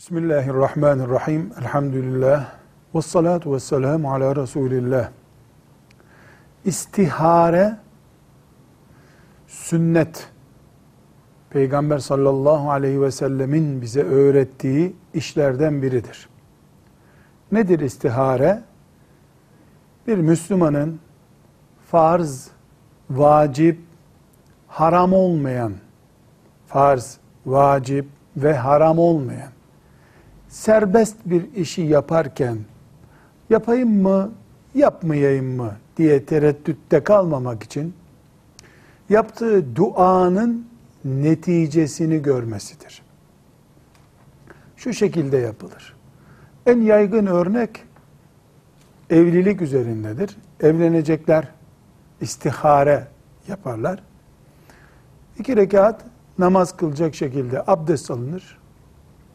Bismillahirrahmanirrahim. Elhamdülillah. Ve salatu ve selamu ala Resulillah. İstihare, sünnet, Peygamber sallallahu aleyhi ve sellemin bize öğrettiği işlerden biridir. Nedir istihare? Bir Müslümanın farz, vacip, haram olmayan, farz, vacip ve haram olmayan, serbest bir işi yaparken yapayım mı, yapmayayım mı diye tereddütte kalmamak için yaptığı duanın neticesini görmesidir. Şu şekilde yapılır. En yaygın örnek evlilik üzerindedir. Evlenecekler istihare yaparlar. İki rekat namaz kılacak şekilde abdest alınır.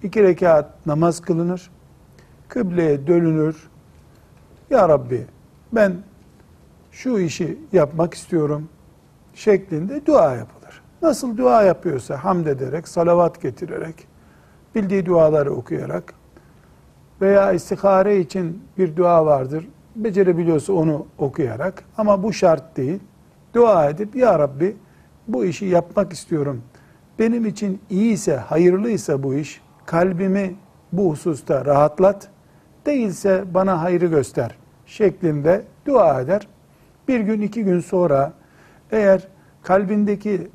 İki rekat namaz kılınır. Kıbleye dönülür. Ya Rabbi ben şu işi yapmak istiyorum şeklinde dua yapılır. Nasıl dua yapıyorsa hamd ederek, salavat getirerek, bildiği duaları okuyarak veya istihare için bir dua vardır. Becerebiliyorsa onu okuyarak ama bu şart değil. Dua edip Ya Rabbi bu işi yapmak istiyorum. Benim için iyiyse, hayırlıysa bu iş, kalbimi bu hususta rahatlat, değilse bana hayrı göster şeklinde dua eder. Bir gün iki gün sonra eğer kalbindeki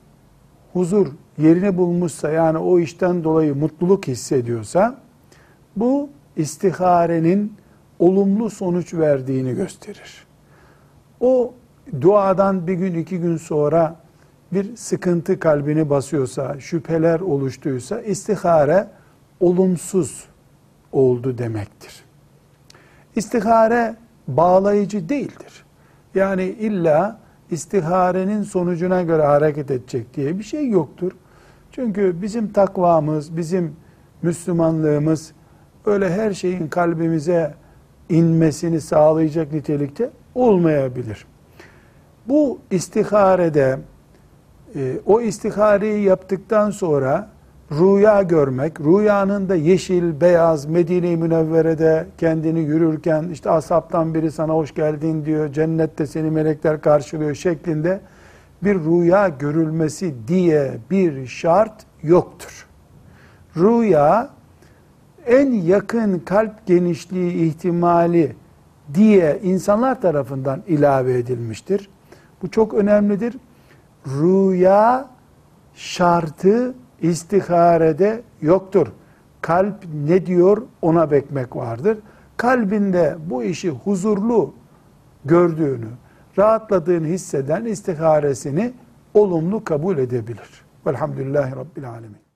huzur yerini bulmuşsa yani o işten dolayı mutluluk hissediyorsa bu istiharenin olumlu sonuç verdiğini gösterir. O duadan bir gün iki gün sonra bir sıkıntı kalbini basıyorsa, şüpheler oluştuysa istihare olumsuz oldu demektir. İstihare bağlayıcı değildir. Yani illa istiharenin sonucuna göre hareket edecek diye bir şey yoktur. Çünkü bizim takvamız, bizim Müslümanlığımız öyle her şeyin kalbimize inmesini sağlayacak nitelikte olmayabilir. Bu istiharede e, o istihareyi yaptıktan sonra rüya görmek, rüyanın da yeşil, beyaz, Medine-i Münevvere'de kendini yürürken işte asaptan biri sana hoş geldin diyor, cennette seni melekler karşılıyor şeklinde bir rüya görülmesi diye bir şart yoktur. Rüya en yakın kalp genişliği ihtimali diye insanlar tarafından ilave edilmiştir. Bu çok önemlidir. Rüya şartı istiharede yoktur. Kalp ne diyor ona bekmek vardır. Kalbinde bu işi huzurlu gördüğünü, rahatladığını hisseden istiharesini olumlu kabul edebilir. Velhamdülillahi Rabbil Alemin.